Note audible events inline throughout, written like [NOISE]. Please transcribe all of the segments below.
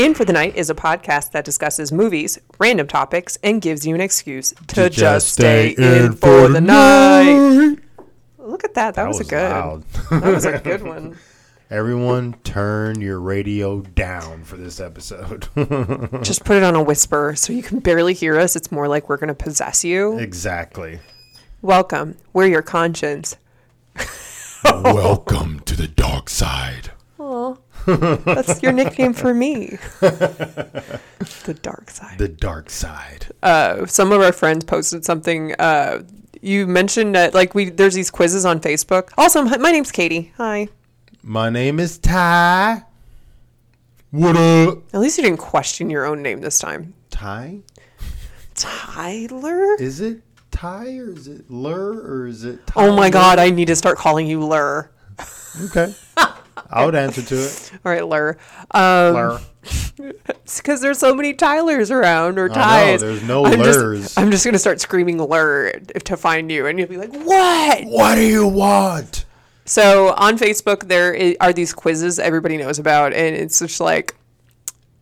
In for the Night is a podcast that discusses movies, random topics, and gives you an excuse to, To just stay in for the night. Look at that. That, was, a good. That was a good one. [LAUGHS] Everyone, turn your radio down for this episode. [LAUGHS] Just put it on a whisper so you can barely hear us. It's more like we're going to possess you. exactly. Welcome. We're your conscience. [LAUGHS] Welcome to the dark side. That's your nickname for me. [LAUGHS] the dark side. The dark side. uh, some of our friends posted something. Uh, you mentioned that like we there's these quizzes on Facebook. Also, my my name's Katie. Hi. My name is Ty. What up? At least you didn't question your own name this time. Ty? Tyler. Is it Ty or is it Lur or is it Ty? Oh my God! I need to start calling you Lur. Okay. [LAUGHS] I would answer to it. All right, Lur. Um, Lur. [LAUGHS] because there's so many Tylers around or Ties. there's no I'm Lurs. Just, I'm just gonna start screaming Lur to find you, and you'll be like, "What?" What do you want? So on Facebook, there i- are these quizzes everybody knows about, and it's just like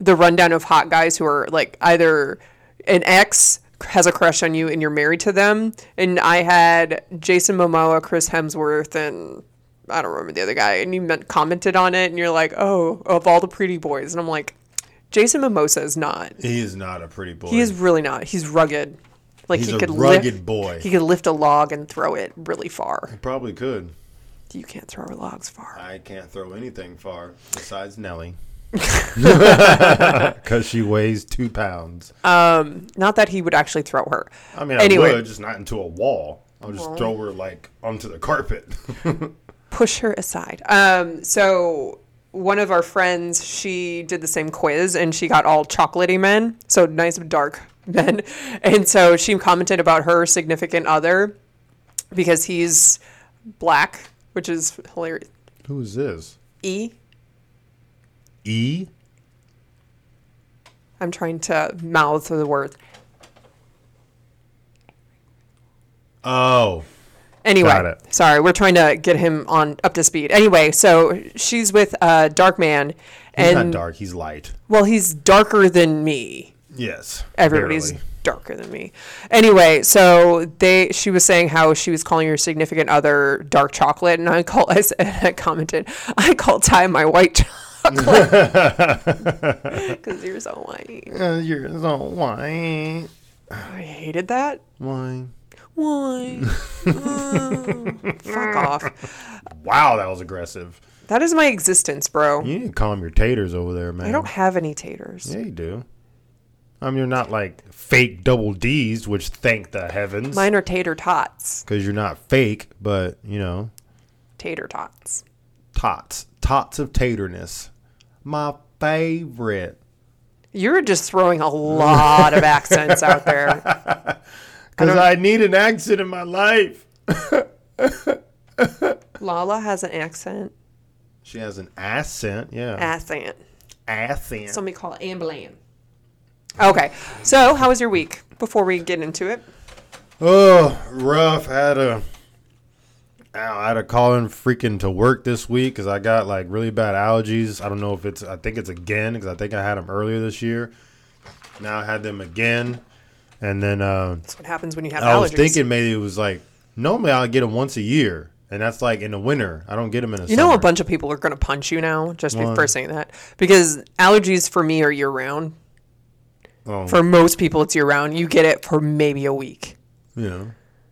the rundown of hot guys who are like either an ex has a crush on you and you're married to them. And I had Jason Momoa, Chris Hemsworth, and I don't remember the other guy, and you meant, commented on it, and you're like, oh, of all the pretty boys, and I'm like, Jason Momoa is not. He is not a pretty boy. He is really not. He's rugged. Like He's he a could rugged lift, boy. He could lift a log and throw it really far. He probably could. You can't throw logs far. I can't throw anything far besides Nelly. [LAUGHS] Because she weighs two pounds. Um, Not that he would actually throw her. I mean, anyway. I would, just not into a wall. I'll just throw her, like, onto the carpet. [LAUGHS] push her aside. Um, so one of our friends, she did the same quiz and she got all chocolatey men, so nice dark [LAUGHS] men. And so she commented about her significant other because he's black, which is hilarious. Who is this? E. E? I'm trying to mouth the word. Oh. Anyway, sorry, we're trying to get him on up to speed. Anyway, so she's with a dark man, He's and not dark. He's light. well, he's darker than me. Yes. everybody's barely. darker than me. Anyway, so they she was saying how she was calling her significant other dark chocolate, and I call [LAUGHS] I, said, I commented I call Ty my white [LAUGHS] chocolate [LAUGHS] because you're so white. Uh, you're so white. I hated that. Why? Why? Mm, [LAUGHS] fuck off. Wow, that was aggressive. That is my existence, bro. You need to calm your taters over there, man. I don't have any taters. Yeah, you do. I mean, you're not like fake double D's, which thank the heavens. Mine are tater tots. Because you're not fake, but, you know, Tater tots. tots. Tots of taterness. My favorite. You're just throwing a lot of [LAUGHS] accents out there. [LAUGHS] Because I, need an accent in my life. [LAUGHS] Lala has an accent. She has an accent. Yeah. Accent. accent. Somebody call it ambulance. Okay, so how was your week? Before we get into it, Oh, rough. I had a, ow, I had to call in freaking to work this week because I got like really bad allergies. I don't know if it's, I think it's again because I think I had them earlier this year. Now I had them again. And then uh, that's what happens when you have I allergies. was thinking maybe it was like, normally I get them once a year. And that's like in the winter. I don't get them in the you know, a bunch of people are going to punch you now just Why? for saying that because allergies for me are year round. Oh, For most people, it's year round. You get it for maybe a week. know.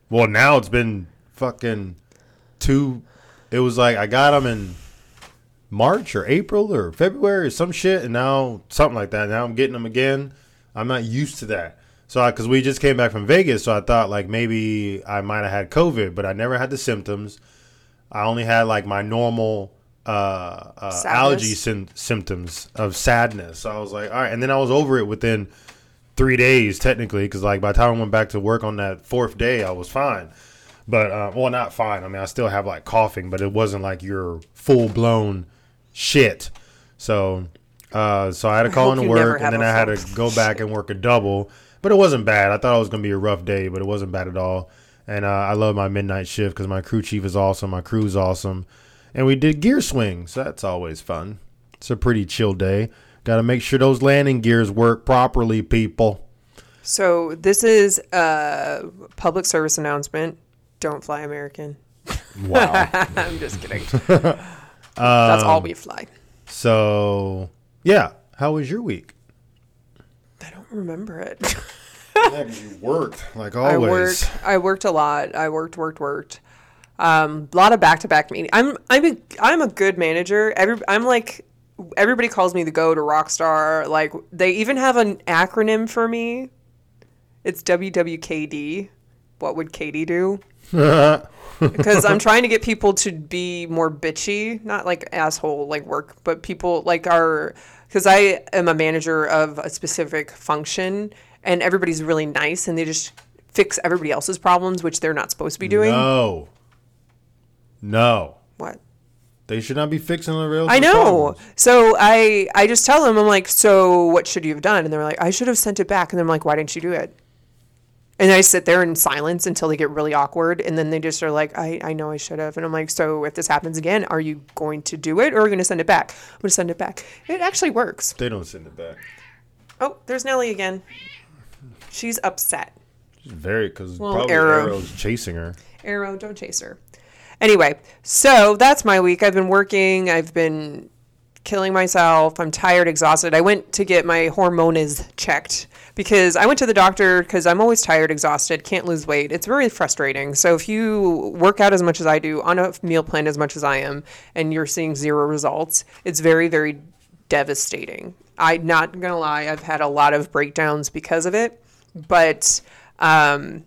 Well, now it's been fucking two. It was like I got them in March or April or February or some shit, and now something like that. Now I'm getting them again. I'm not used to that. So, because we just came back from Vegas, so I thought like maybe I might have had COVID, but I never had the symptoms. I only had like my normal uh, uh, allergy sym- symptoms of sadness. So I was like, all right, and then I was over it within three days technically, because like by the time I went back to work on that fourth day, I was fine. But uh, well, not fine. I mean, I still have like coughing, but it wasn't like your full blown shit. So, uh, so I had to call into work, and then I had to go back and work a double. But it wasn't bad. I thought it was gonna be a rough day, but it wasn't bad at all. And uh, I love my midnight shift because my crew chief is awesome, my crew's awesome, and we did gear swings. so that's always fun. It's a pretty chill day. Got to make sure those landing gears work properly, people. So this is a public service announcement. Don't fly American. [LAUGHS] Wow. [LAUGHS] I'm just kidding. That's all we fly. [LAUGHS] so, yeah. How was your week? I don't remember it. you [LAUGHS] worked like I always. worked. I worked a lot. I worked, worked, worked. Um, a lot of back-to-back meetings. I'm, I'm, a, I'm a good manager. Every, I'm like, everybody calls me the go to rock star. Like, they even have an acronym for me. It's WWKD. What would Katie do? [LAUGHS] because I'm trying to get people to be more bitchy, not like asshole like work, but people like are because I am a manager of a specific function and everybody's really nice and they just fix everybody else's problems, which they're not supposed to be doing. No. No. What? They should not be fixing the real. I know. So I I just tell them I'm like, so what should you have done? And they're like, I should have sent it back. And I'm like, why didn't you do it? And I sit there in silence until they get really awkward, and then they just are like, I, I know I should have. And I'm like, so if this happens again, are you going to do it or are you going to send it back? I'm going to send it back. It actually works. They don't send it back. Oh, there's Nellie again. She's upset. She's very because Well, probably Arrow. Arrow's chasing her. Arrow, don't chase her. Anyway, so that's my week. I've been working. I've been killing myself. I'm tired, exhausted. I went to get my hormones checked because I went to the doctor because I'm always tired, exhausted, can't lose weight. It's very frustrating. So if you work out as much as I do, on a meal plan as much as I am, and you're seeing zero results, it's very, very devastating. I'm not gonna lie, I've had a lot of breakdowns because of it, but um,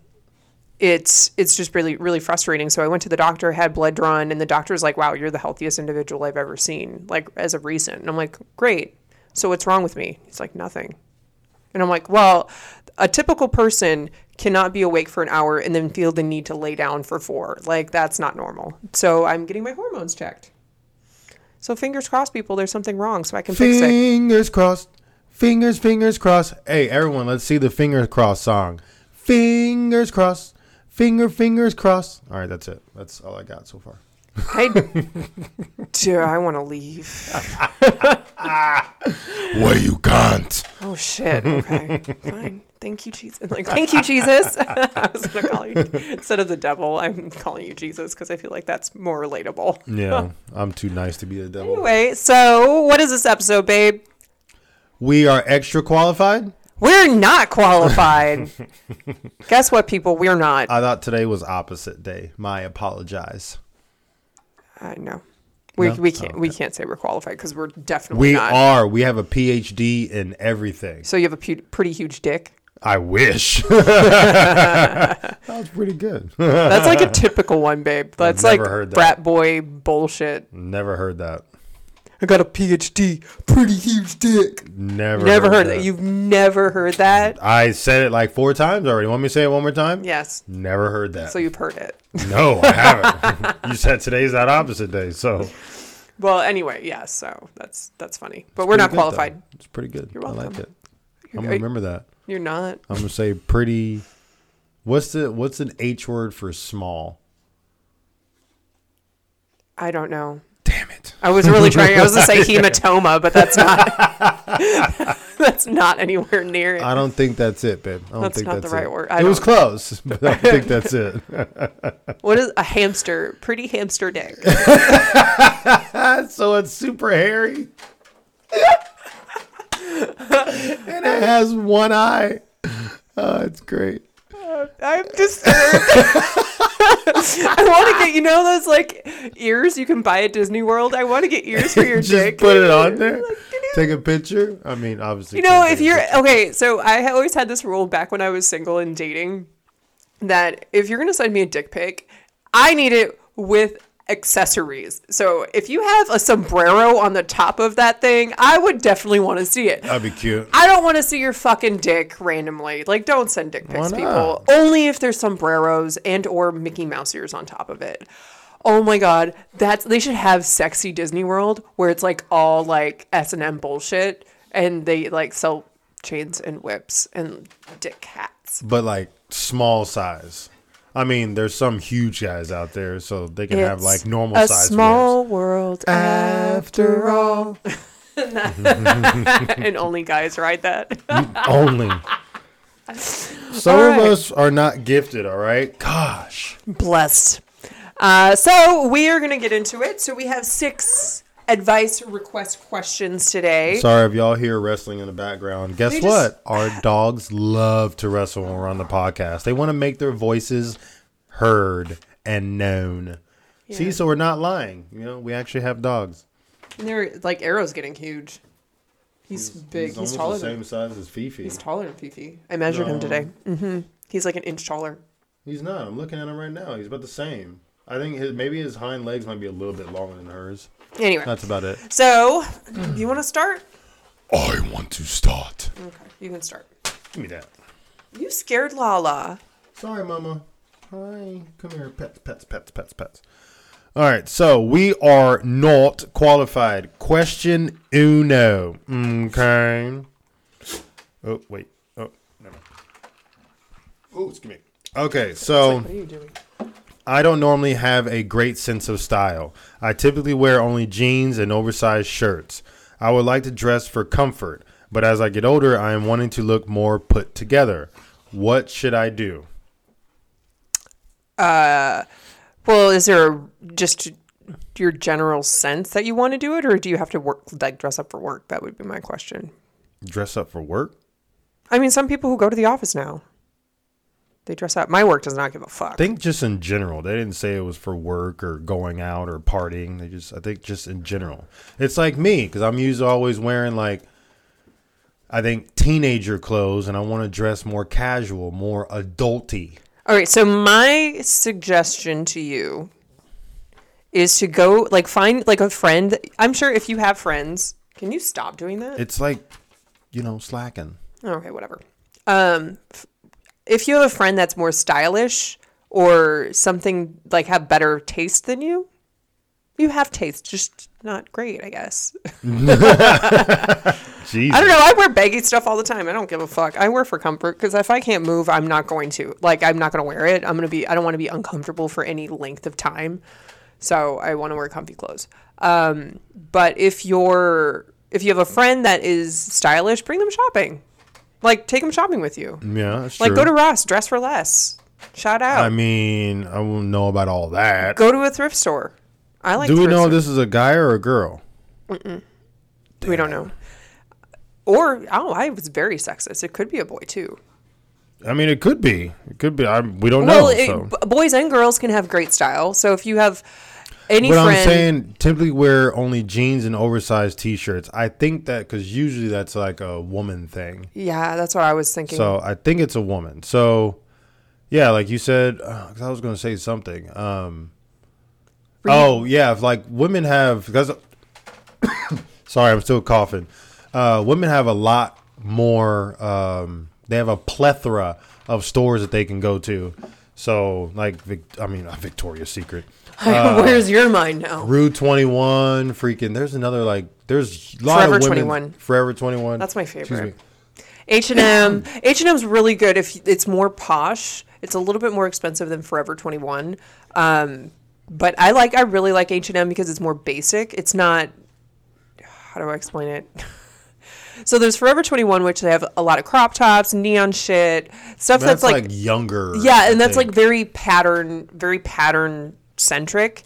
it's it's just really really frustrating. So I went to the doctor, had blood drawn, and the doctor's like, "Wow, you're the healthiest individual I've ever seen, like as of recent." And I'm like, "Great. So what's wrong with me?" He's like, "Nothing." And I'm like, "Well, a typical person cannot be awake for an hour and then feel the need to lay down for four. Like that's not normal." So I'm getting my hormones checked. So fingers crossed, people. There's something wrong, so I can fix it. Fingers crossed. Fingers, fingers crossed. Hey, everyone, let's see the fingers crossed song. Fingers crossed. Finger, fingers crossed. All right, that's it. That's all I got so far. Hey, [LAUGHS] dude, I want to leave. [LAUGHS] What you can't. Oh shit. Okay. Fine. Thank you, Jesus. Like, thank you, Jesus. [LAUGHS] I was gonna call you instead of the devil. I'm calling you Jesus because I feel like that's more relatable. Yeah, I'm too nice to be the devil. Anyway, so what is this episode, babe? We are extra qualified. We're not qualified. [LAUGHS] Guess what, people? We're not. I thought today was opposite day. My apologize. I know. We, No? we can't Oh, we can't say we're qualified because we're definitely We not. are. We have a PhD in everything. So you have a pu- pretty huge dick. I wish. [LAUGHS] that was pretty good. That's like a typical one, babe. That's like that. brat boy bullshit. Never heard that. I got a PhD, pretty huge dick. Never. Never heard that. You've never heard that? I said it like four times already. Want me to say it one more time? Yes. Never heard that. So you've heard it. [LAUGHS] no, I haven't. [LAUGHS] you said today's that opposite day, so Well, anyway, yeah. So that's that's funny, but we're not qualified. though. It's pretty good. You're welcome. I like welcome. it. I'm gonna remember that. You're not. I'm gonna say pretty. What's the what's an H word for small? I don't know. Damn it. I was really trying. I was gonna say [LAUGHS] hematoma, but that's not. [LAUGHS] that's not anywhere near it. I don't think that's it, babe. I don't That's think not the right it. word. I it was close, [LAUGHS] but I don't think that's it. What is a hamster? Pretty hamster dick. so it's super hairy. and it has one eye. Oh, it's great. I'm disturbed. [LAUGHS] I want to get you know those like ears you can buy at Disney World. I want to get ears for [LAUGHS] your Just dick. put it on there. Take a picture. I mean, obviously. You know, if you're picture. okay, so I always had this rule back when I was single and dating that if you're gonna send me a dick pic, I need it with accessories. So if you have a sombrero on the top of that thing, I would definitely want to see it. that'd be cute. I don't want to see your fucking dick randomly. Like, don't send dick pics, people. Only if there's sombreros and or Mickey Mouse ears on top of it. Oh my god, that's they should have sexy Disney World where it's like all like S and M bullshit, and they like sell chains and whips and dick hats. But like small size. I mean, there's some huge guys out there, so they can have like normal sized a size. small world after all. [LAUGHS] and only guys ride that. [LAUGHS] Only. [LAUGHS] Some All of us are not gifted, all right? Gosh. Blessed. Uh, so we are going to get into it. So we have six advice request questions today. Sorry if y'all hear wrestling in the background. Guess just- what? Our dogs love to wrestle when we're on the podcast. They want to make their voices heard and known. See, so we're not lying. You know, we actually have dogs. And they're like Arrow's getting huge. He's, big. He's, almost taller. the Than, same size as Fifi. he's taller than Fifi. I measured him No. today. hmm He's like an inch taller. He's not. I'm looking at him right now. He's about the same. I think his, maybe his hind legs might be a little bit longer than hers. Anyway, That's about it. so you want to start? I want to start. Okay, you can start. Give me that. You scared Lala. Sorry, Mama. Hi. Come here. Pets, pets, pets, pets, pets. All right. So we are not qualified. Question uno. Okay. Oh, wait. Oh, never mind. Oh, excuse me. Okay. So. What are you doing? I don't normally have a great sense of style. I typically wear only jeans and oversized shirts. I would like to dress for comfort, but as I get older, I am wanting to look more put together. What should I do? Uh, well, is there a, just your general sense that you want to do it, or do you have to work like dress up for work? That would be my question. Dress up for work? I mean, some people who go to the office now, they dress up. My work does not give a fuck. I think just in general. They didn't say it was for work or going out or partying. They just, I think just in general. It's like me because I'm used to always wearing like, I think teenager clothes, and I want to dress more casual, more adulty. All right, so my suggestion to you is to go like find like a friend. I'm sure if you have friends, can you stop doing that? It's like, you know, slacking. Okay, whatever. Um, if you have a friend that's more stylish or something like have better taste than you, you have taste, just not great, I guess. [LAUGHS] Jesus. I don't know. I wear baggy stuff all the time. I don't give a fuck. I wear for comfort because if I can't move, I'm not going to. Like, I'm not going to wear it. I'm going to be, I don't want to be uncomfortable for any length of time. So I want to wear comfy clothes. Um, but if you're, if you have a friend that is stylish, bring them shopping. Like, take them shopping with you. Yeah, that's Like, true. go to Ross, dress for less. Shout out. I mean, I won't know about all that. go to a thrift store. I like Do we know if this is a guy or a girl? We don't know. Or, oh, I was very sexist. It could be a boy, too. I mean, it could be. It could be. I, we don't Well, know. it, so. b- boys and girls can have great style. So if you have any But friend, I'm saying typically wear only jeans and oversized t-shirts. I think that because usually that's like a woman thing. yeah, that's what I was thinking. So I think it's a woman. So yeah, like you said, uh, I was going to say something. Um, oh yeah, if like women have because. [COUGHS] sorry, I'm still coughing. Uh, women have a lot more. Um, they have a plethora of stores that they can go to. So like, I mean, Victoria's Secret. Where's your mind now? Rue 21, freaking. There's another like. There's a lot Forever of women. 21. Forever 21. That's my Excuse favorite. me. H and M. [CLEARS THROAT] H and M's really good if it's more posh. It's a little bit more expensive than Forever Twenty One. Um, but I like. I really like H and M because it's more basic. It's not. How do I explain it? [LAUGHS] So there's Forever 21, which they have a lot of crop tops, neon shit, stuff That's, that's, like, like younger. Yeah, I and that's think. like very pattern, very pattern centric.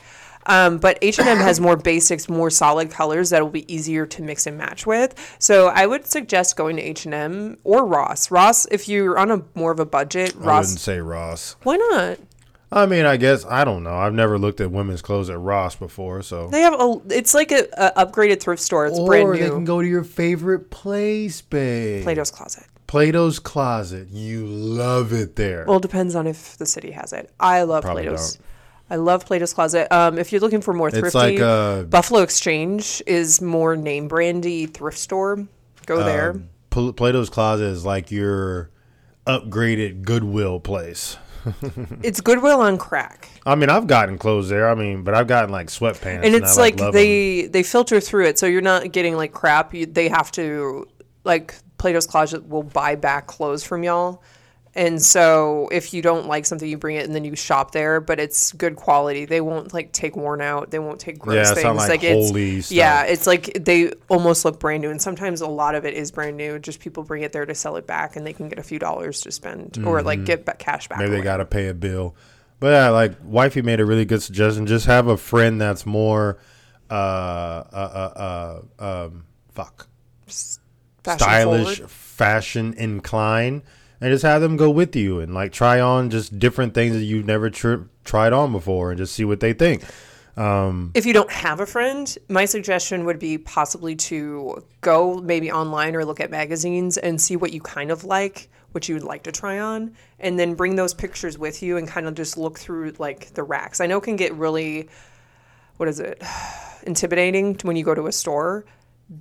Um, but H and M has more basics, more solid colors that will be easier to mix and match with. So I would suggest going to H and M or Ross. Ross, if you're on a more of a budget, I wouldn't say Ross. Why not? I mean, I guess I don't know. I've never looked at women's clothes at Ross before, so. They have a. It's like a, a upgraded thrift store. It's brand or new. they can go to your favorite place, babe. Plato's Closet. Plato's Closet. You love it there. Well, it depends on if the city has it. I love Probably Plato's. I love Plato's Closet. Um, if you're looking for more thrifty, it's like uh, Buffalo Exchange is more name brandy thrift store. Go there. Pl- Plato's Closet is like your upgraded Goodwill place. [LAUGHS] It's Goodwill on crack, I mean, I've gotten clothes there. I mean, but I've gotten like sweatpants, and it's I, like, 'em. they they filter through it, so you're not getting like crap. You, they have to like Plato's Closet will buy back clothes from y'all, And so if you don't like something, you bring it and then you shop there, but it's good quality. They won't like take worn out. They won't take gross Yeah, it's things. not like it's holy stuff. yeah, it's like they almost look brand new. And sometimes a lot of it is brand new. Just people bring it there to sell it back, and they can get a few dollars to spend or like get ba- cash back. Mm-hmm. Maybe they got to pay a bill. But yeah, like wifey made a really good suggestion. Just have a friend that's more, uh, uh, uh, uh um, fuck, fashion stylish, forward. fashion inclined, and just have them go with you and like try on just different things that you've never tr- tried on before, and just see what they think. Um, if you don't have a friend, my suggestion would be possibly to go maybe online or look at magazines and see what you kind of like, what you would like to try on, and then bring those pictures with you and kind of just look through like the racks. I know it can get really, what is it, [SIGHS] intimidating when you go to a store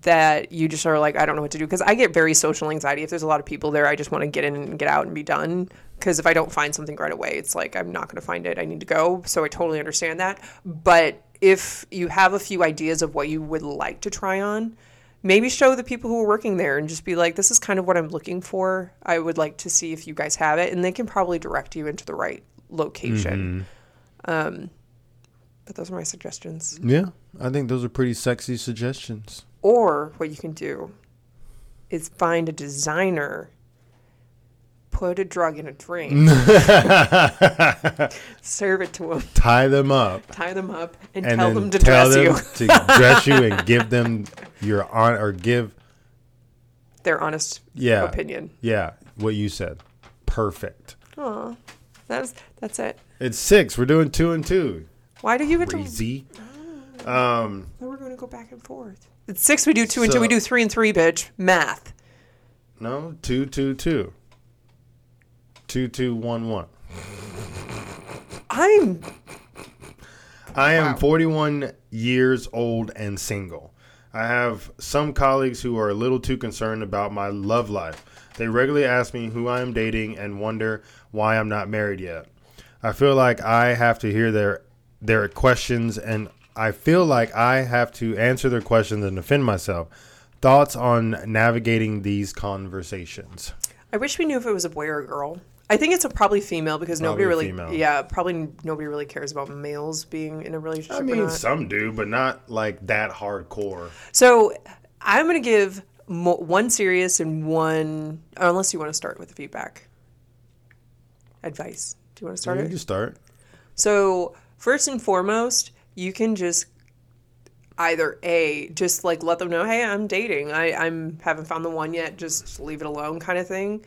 that you just are like, I don't know what to do. Because I get very social anxiety. If there's a lot of people there, I just want to get in and get out and be done. Because if I don't find something right away, it's like I'm not going to find it. I need to go. So I totally understand that. But if you have a few ideas of what you would like to try on, maybe show the people who are working there and just be like, this is kind of what I'm looking for. I would like to see if you guys have it. And they can probably direct you into the right location. Um, but those are my suggestions. Yeah, I think those are pretty sexy suggestions. Or what you can do is find a designer, put a drug in a drink, [LAUGHS] serve it to them, Tie them up. tie them up, and, and tell them to tell dress them you. to dress you and [LAUGHS] give them your on or give Their honest yeah opinion. yeah what you said perfect Aw, that's that's it. it's six we're doing two and two Why do you get to? um Now we're going to go back and forth. It's six. We do two and two. We do three and three, bitch. Math. no two two two two two one one I'm I am Wow. 41 years old and single. I have some colleagues who are a little too concerned about my love life. They regularly ask me who I am dating and wonder why I'm not married yet. I feel like I have to hear their their questions and I feel like I have to answer their questions and defend myself. Thoughts on navigating these conversations? I wish we knew if it was a boy or a girl. I think it's a probably female because nobody really, female. yeah, probably nobody really cares about males being in a relationship. I mean, some do, but not like that hardcore. So I'm going to give mo- one serious and one, unless you want to start with the feedback. Advice. Do you want to start You it? can start. So first and foremost, you can just either a just like let them know, hey, I'm dating. I I'm haven't found the one yet. Just leave it alone, kind of thing.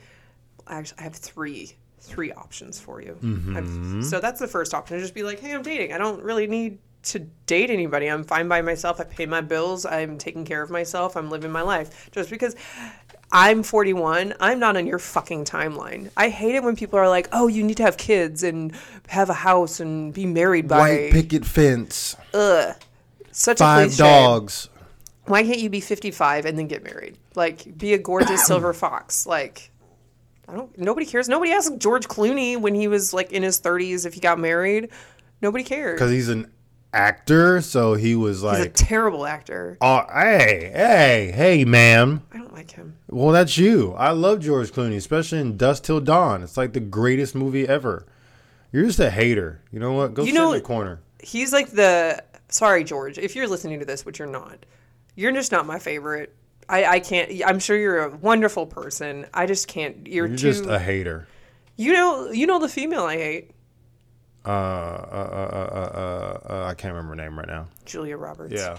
Actually, I have three three options for you. I've- mm-hmm. so that's the first option. Just be like, hey, I'm dating. I don't really need to date anybody. I'm fine by myself. I pay my bills. I'm taking care of myself. I'm living my life. Just because I'm 41, I'm not on your fucking timeline. I hate it when people are like, "Oh, you need to have kids and have a house and be married by White picket fence, ugh." Such a five cliche. dogs. Why can't you be 55 and then get married? Like, be a gorgeous [COUGHS] silver fox. Like, I don't. Nobody cares. Nobody asked George Clooney when he was like in his 30s if he got married. Nobody cares because he's an actor, so he was He's a terrible actor. "Oh, hey, hey, hey, ma'am." I don't like him. Well, that's you. I love George Clooney, especially in Dusk Till Dawn. It's like the greatest movie ever. You're just a hater. You know what? Go You sit know- in the corner. He's like the. Sorry, George, if you're listening to this, which you're not. You're just not my favorite. I, I can't. I'm sure you're a wonderful person. I just can't. You're, You're too. just a hater. you know. You know the female I hate, Uh, uh, uh, uh, uh, uh, I can't remember her name right now. Julia Roberts. Yeah.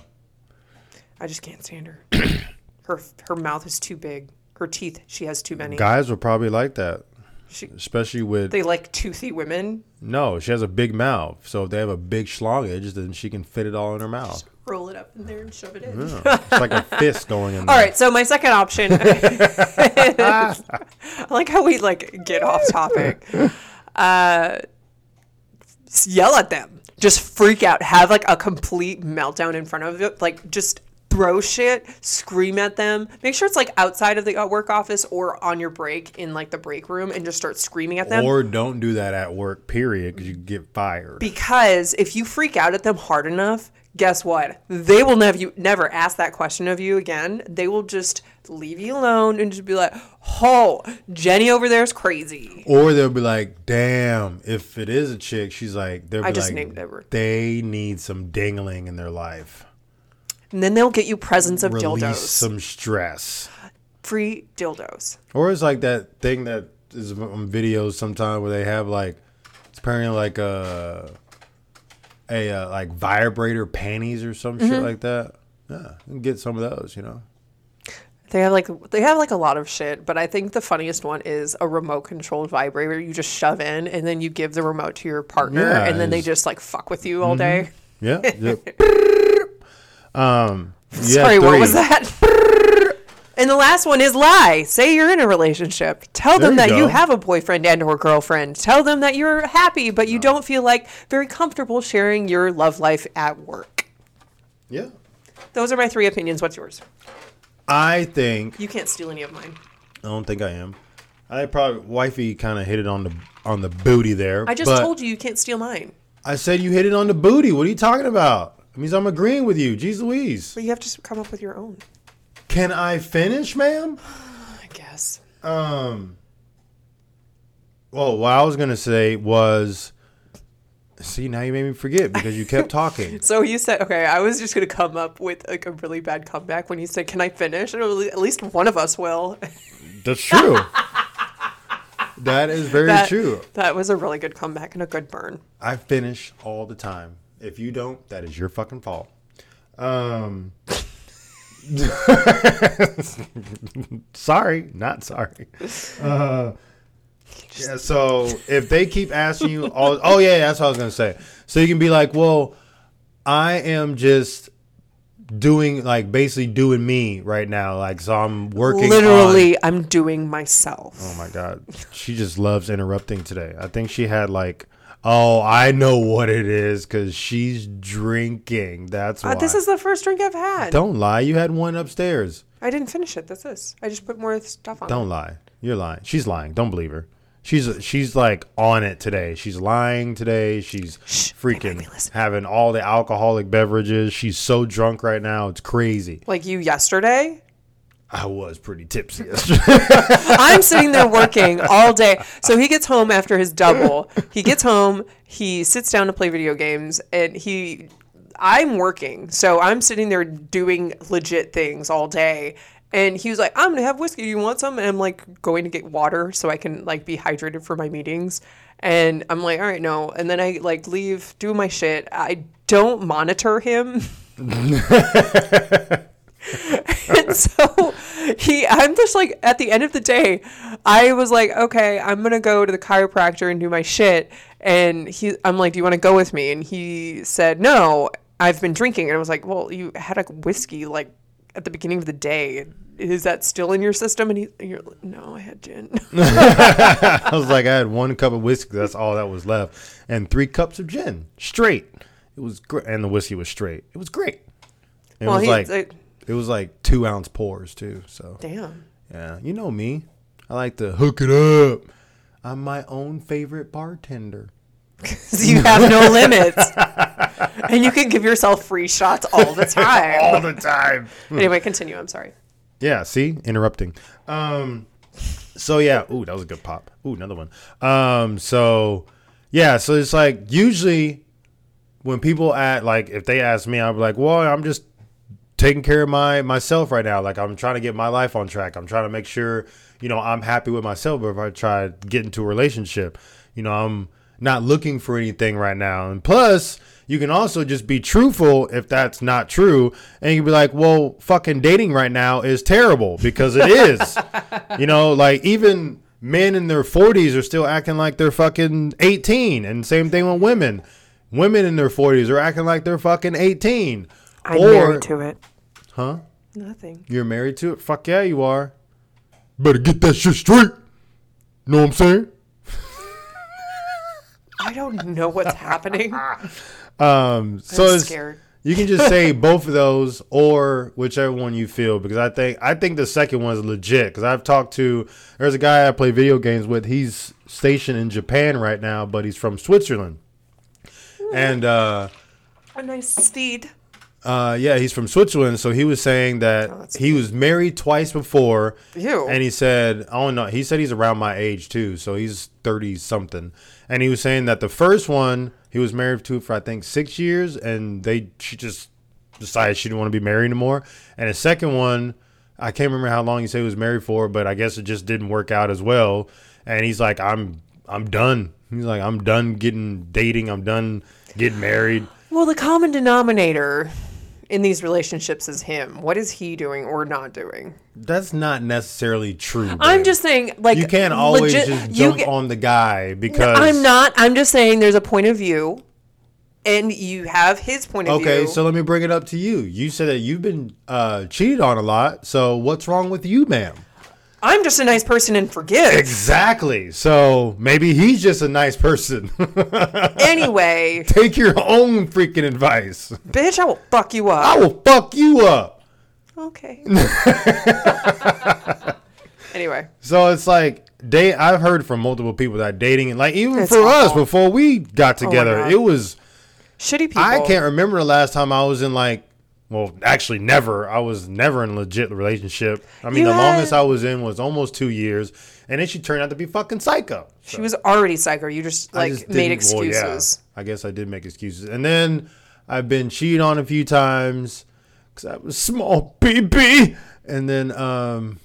I just can't stand her. [CLEARS THROAT] her her mouth is too big. Her teeth, she has too many. Guys will probably like that, She, especially with they like toothy women. no. She has a big mouth, so if they have a big schlongage, then she can fit it all in her mouth. Roll it up in there and shove it in. Yeah. It's like a [LAUGHS] fist going in there. All right, so my second option. [LAUGHS] [LAUGHS] I like how we like get off topic. Uh, yell at them. Just freak out. Have like a complete meltdown in front of it. Like just throw shit, scream at them. Make sure it's like outside of the uh, work office or on your break in like the break room, and just start screaming at them. Or don't do that at work, period, because you get fired. Because if you freak out at them hard enough, guess what? They will never you never ask that question of you again. They will just leave you alone and just be like, Oh, Jenny over there is crazy. Or they'll be like, damn, if it is a chick, she's like, they'll be I just like, named they need some dangling in their life. And then they'll get you presents of Release dildos. some stress. Free dildos. Or it's like that thing that is on videos sometimes where they have like, it's apparently like a, a uh, like vibrator panties or some Mm-hmm. shit like that. Yeah, get some of those, you know. They have like they have like a lot of shit, but I think the funniest one is a remote controlled vibrator you just shove in and then you give the remote to your partner Yeah, and then they just like fuck with you all day. Yeah. [LAUGHS] yep. um. yeah, Sorry, what was that? [LAUGHS] And the last one is lie. Say you're in a relationship. Tell There them you that you go. have a boyfriend and or girlfriend. Tell them that you're happy, but you don't feel like very comfortable sharing your love life at work. Yeah. Those are my three opinions. What's yours? I think You can't steal any of mine. I don't think I am. I probably wifey kind of hit it on the on the booty there. I just but told you you can't steal mine. I said you hit it on the booty. What are you talking about? It means I'm agreeing with you. Jeez Louise. But you have to come up with your own, Can I finish, ma'am? [SIGHS] I guess. Um. Well, what I was gonna say was, see, now you made me forget because you kept talking. [LAUGHS] So you said, okay, I was just going to come up with like a really bad comeback when you said, can I finish? And at least one of us will. [LAUGHS] That's true. that is very that, true. That was a really good comeback and a good burn. I finish all the time. If you don't, that is your fucking fault. Um. [LAUGHS] sorry, not sorry. Uh, yeah. So if they keep asking you, all, oh yeah, that's what I was gonna say. So you can be like, well, I am just doing like basically doing me right now. Like so, I'm working. on- Literally, I'm doing myself. Oh my god, she just loves interrupting today. I think she had like, oh, I know what it is because she's drinking. That's why. Uh, this is the first drink I've had. Don't lie. You had one upstairs. I didn't finish it. That's this. I just put more stuff on. Don't lie. You're lying. She's lying. Don't believe her. She's she's like on it today. She's lying today. She's wait, freaking having all the alcoholic beverages. She's so drunk right now. It's crazy. Like you yesterday. I was pretty tipsy [LAUGHS] yesterday. I'm sitting there working [LAUGHS] all day. So he gets home after his double. He gets home, he sits down to play video games, and he I'm working. So I'm sitting there doing legit things all day. And he was like, I'm gonna have whiskey. Do you want some? And I'm like going to get water so I can like be hydrated for my meetings. And I'm like, all right, no. And then I like leave, do my shit. I don't monitor him. [LAUGHS] and so he i'm just like at the end of the day i was like okay i'm gonna go to the chiropractor and do my shit and he i'm like do you want to go with me and he said no i've been drinking and i was like well you had a whiskey like at the beginning of the day is that still in your system and he and you're like no i had gin [LAUGHS] [LAUGHS] I was like, I had one cup of whiskey. That's all that was left, and three cups of gin straight. It was great, and the whiskey was straight. It was great. It Well, was he- like it- it was like two ounce pours too. So damn yeah, you know me. I like to hook it up. I'm my own favorite bartender. You have no [LAUGHS] limits and you can give yourself free shots all the time All the time. [LAUGHS] anyway continue i'm sorry Yeah, see, interrupting. Um, so yeah, ooh, that was a good pop. Ooh, another one. Um, so yeah, so it's like usually when people at like if they ask me, I'm like, well, I'm just taking care of my myself right now. Like I'm trying to get my life on track. I'm trying to make sure you know I'm happy with myself. But if I try to get into a relationship, you know, I'm not looking for anything right now. And plus, you can also just be truthful if that's not true, and you can be like, well, fucking dating right now is terrible because it is. [LAUGHS] you know, like even men in their 40s are still acting like they're fucking 18, and same thing with women. Women in their 40s are acting like they're fucking 18. i'm Or- married to it Huh? nothing You're married to it? Fuck yeah, you are. Better get that shit straight. Know what I'm saying? I don't know what's happening. [LAUGHS] Um, so I'm scared. you can just say [LAUGHS] both of those or whichever one you feel because I think I think the second one is legit because I've talked to there's a guy I play video games with. He's stationed in Japan right now, but he's from Switzerland. And uh, A nice steed. Uh, yeah, he's from Switzerland. So he was saying that Oh, he was married twice before. Ew. And he said, don't know. He said he's around my age too. So he's 30 something. And he was saying that the first one he was married to for, I think, six years. And they, she just decided she didn't want to be married anymore. And the second one, I can't remember how long he said he was married for, but I guess it just didn't work out as well. And he's like, I'm, I'm done. He's like, I'm done getting dating. I'm done getting married. Well, the common denominator in these relationships is him. What is he doing or not doing? That's not necessarily true. I'm just saying, like you can't always legit- just jump get- on the guy because I'm not. I'm just saying there's a point of view, and you have his point of Okay, view. Okay, so let me bring it up to you. You said that you've been uh, cheated on a lot. So what's wrong with you, ma'am? I'm just a nice person and forgive. Exactly. So maybe he's just a nice person. [LAUGHS] anyway, Take your own freaking advice. bitch, I will fuck you up. I will fuck you up. Okay. [LAUGHS] anyway, So it's like date. I've heard from multiple people that dating, and like even It's for us before we got oh together, God. it was. shitty people. I can't remember the last time I was in like. Well, actually, never. I was never in a legit relationship. I mean, You the had- longest I was in was almost two years, and then she turned out to be fucking psycho. She was already psycho. You just like just made didn't- well, yeah. excuses. I guess I did make excuses, and then I've been cheated on a few times because I was small [LAUGHS] BB, and then um,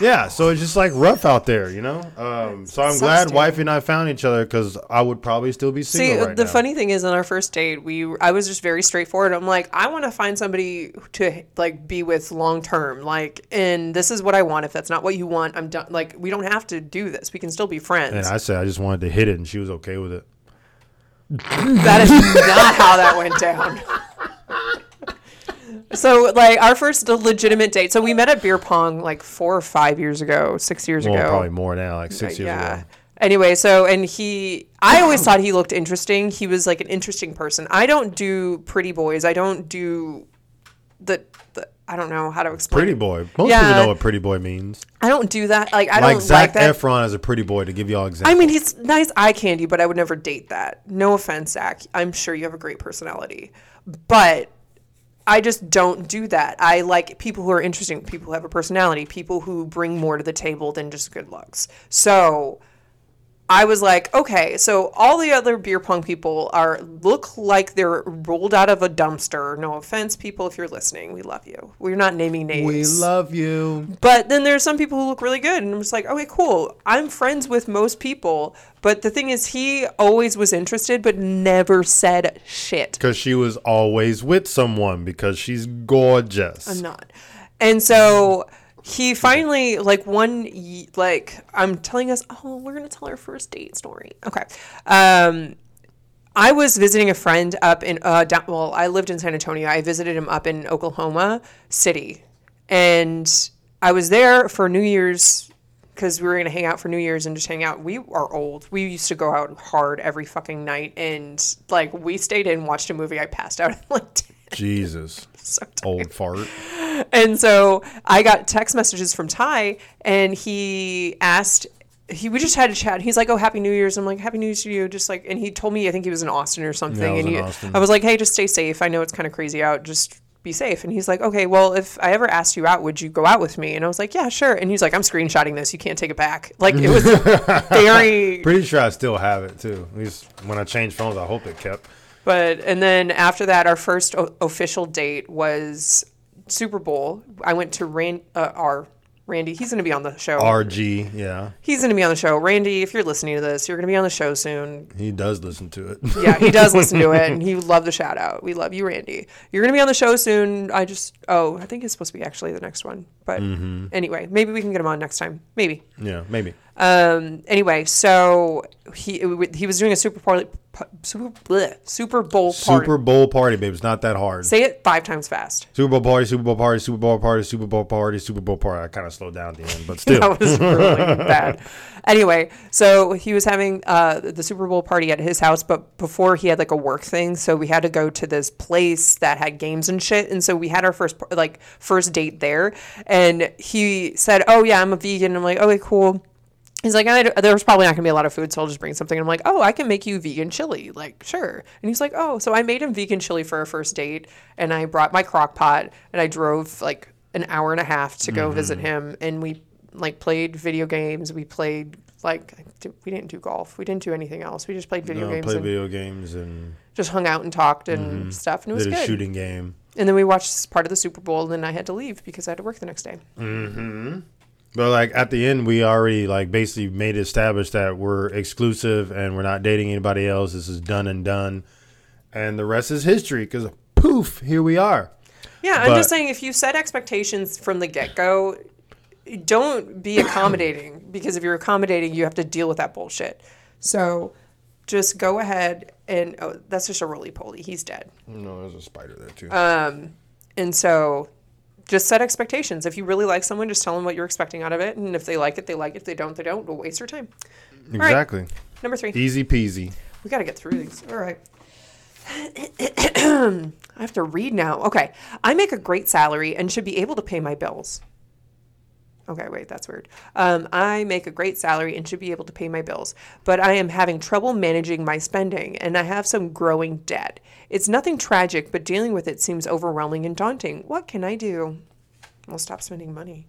yeah. So it's just like rough out there, you know. Um, so I'm glad dude. wifey and I found each other because I would probably still be See, single right the now. funny thing is, on our first date, we I was just very straightforward. I'm like, I want to find somebody to like be with long term, like, and this is what I want. If that's not what you want, I'm done. Like, we don't have to do this. We can still be friends. and I said I just wanted to hit it, and she was okay with it. That is not how that went down. [LAUGHS] So, like, our first legitimate date. So we met at beer pong like four or five years ago, six years Well, ago. probably more now, like six uh, years yeah. ago. Anyway, so and he, I always thought he looked interesting. He was like an interesting person. I don't do pretty boys. I don't do the, the I don't know how to explain. Pretty boy. Most Yeah. people know what pretty boy means. I don't do that. Like I Like don't Zac like that. Efron as a pretty boy, to give you all examples. I mean, he's nice eye candy, but I would never date that. No offense, Zac. I'm sure you have a great personality, but I just don't do that. I like people who are interesting, people who have a personality, people who bring more to the table than just good looks. So I was like, okay, so all the other beer pong people are look like they're rolled out of a dumpster. No offense, people, if you're listening, we love you. We're not naming names. we love you. But then there's some people who look really good, and I'm just like, okay, cool. I'm friends with most people, but the thing is, he always was interested, but never said shit. Because she was always with someone because she's gorgeous. I'm not. And so he finally, like one, like I'm telling us, oh, we're gonna tell our first date story. Okay. Um, I was visiting a friend up in uh, down, well, I lived in San Antonio. I visited him up in Oklahoma City, and I was there for New Year's because we were gonna hang out for New Year's and just hang out. We are old. We used to go out hard every fucking night, and like we stayed in, watched a movie. I passed out [LAUGHS] like 10. Jesus. [LAUGHS] So. Old fart. And so I got text messages from Ty, and he asked. He we just had a chat. He's like, "Oh, Happy New Year's." I'm like, "Happy New Year's to you." Just like, and he told me I think he was in Austin or something. Yeah, I was and he, Austin. I was like, "Hey, just stay safe. I know it's kind of crazy out. Just be safe." And he's like, "Okay, well, if I ever asked you out, would you go out with me?" And I was like, "Yeah, sure." And he's like, "I'm screenshotting this. You can't take it back." Like it was [LAUGHS] very Pretty sure I still have it too. At least when I changed phones, I hope it kept. But and then after that, our first o- official date was Super Bowl. I went to Rand, uh, our Randy. He's going to be on the show. RG, yeah. He's going to be on the show. Randy, if you're listening to this, you're going to be on the show soon. He does listen to it. Yeah, he does listen to it, and [LAUGHS] he would love the shout out. We love you, Randy. You're going to be on the show soon. I just oh, I think it's supposed to be actually the next one. But anyway, maybe we can get him on next time. Maybe. yeah, maybe. Um. Anyway, so he he was doing a Super Bowl Super bleh, Super Bowl party. Super Bowl party, babe. It's not that hard. Say it five times fast. Super Bowl party, Super Bowl party, Super Bowl party, Super Bowl party, Super Bowl party. I kind of slowed down at the end, but [LAUGHS] still. that was really bad. Anyway, so he was having uh, the Super Bowl party at his house, but before he had like a work thing, so we had to go to this place that had games and shit, and so we had our first like first date there, and he said, "Oh yeah, I'm a vegan." I'm like, "Okay, cool." He's like, I, there's probably not gonna be a lot of food, so I'll just bring something. And I'm like, oh, I can make you vegan chili, like sure. And he's like, oh, so I made him vegan chili for our first date, and I brought my crock pot, and I drove like an hour and a half to go visit mm-hmm. him, and we like played video games. We played like we didn't do golf, we didn't do anything else. We just played video No, games play and video games and just hung out and talked and mm-hmm. stuff, and it was did a good. shooting game. And then we watched part of the Super Bowl, and then I had to leave because I had to work the next day. Mm-hmm. But like at the end, we already like basically made it established that we're exclusive and we're not dating anybody else. This is done and done, and the rest is history. Because poof, here we are. Yeah, I'm just saying if you set expectations from the get go, don't be [COUGHS] accommodating because if you're accommodating, you have to deal with that bullshit. So just go ahead and oh, that's just a roly poly. He's dead. No, there's a spider there too. Um, And so just set expectations. If you really like someone, just tell them what you're expecting out of it. And if they like it, they like it. If they don't, they don't. Don't waste your time. exactly. Number three. Easy peasy. We got to get through these. All right. [CLEARS THROAT] I have to read now. Okay. I make a great salary and should be able to pay my bills. Okay, wait, that's weird. Um, I make a great salary and should be able to pay my bills, but I am having trouble managing my spending and I have some growing debt. It's nothing tragic, but dealing with it seems overwhelming and daunting. What can I do? I'll stop spending money.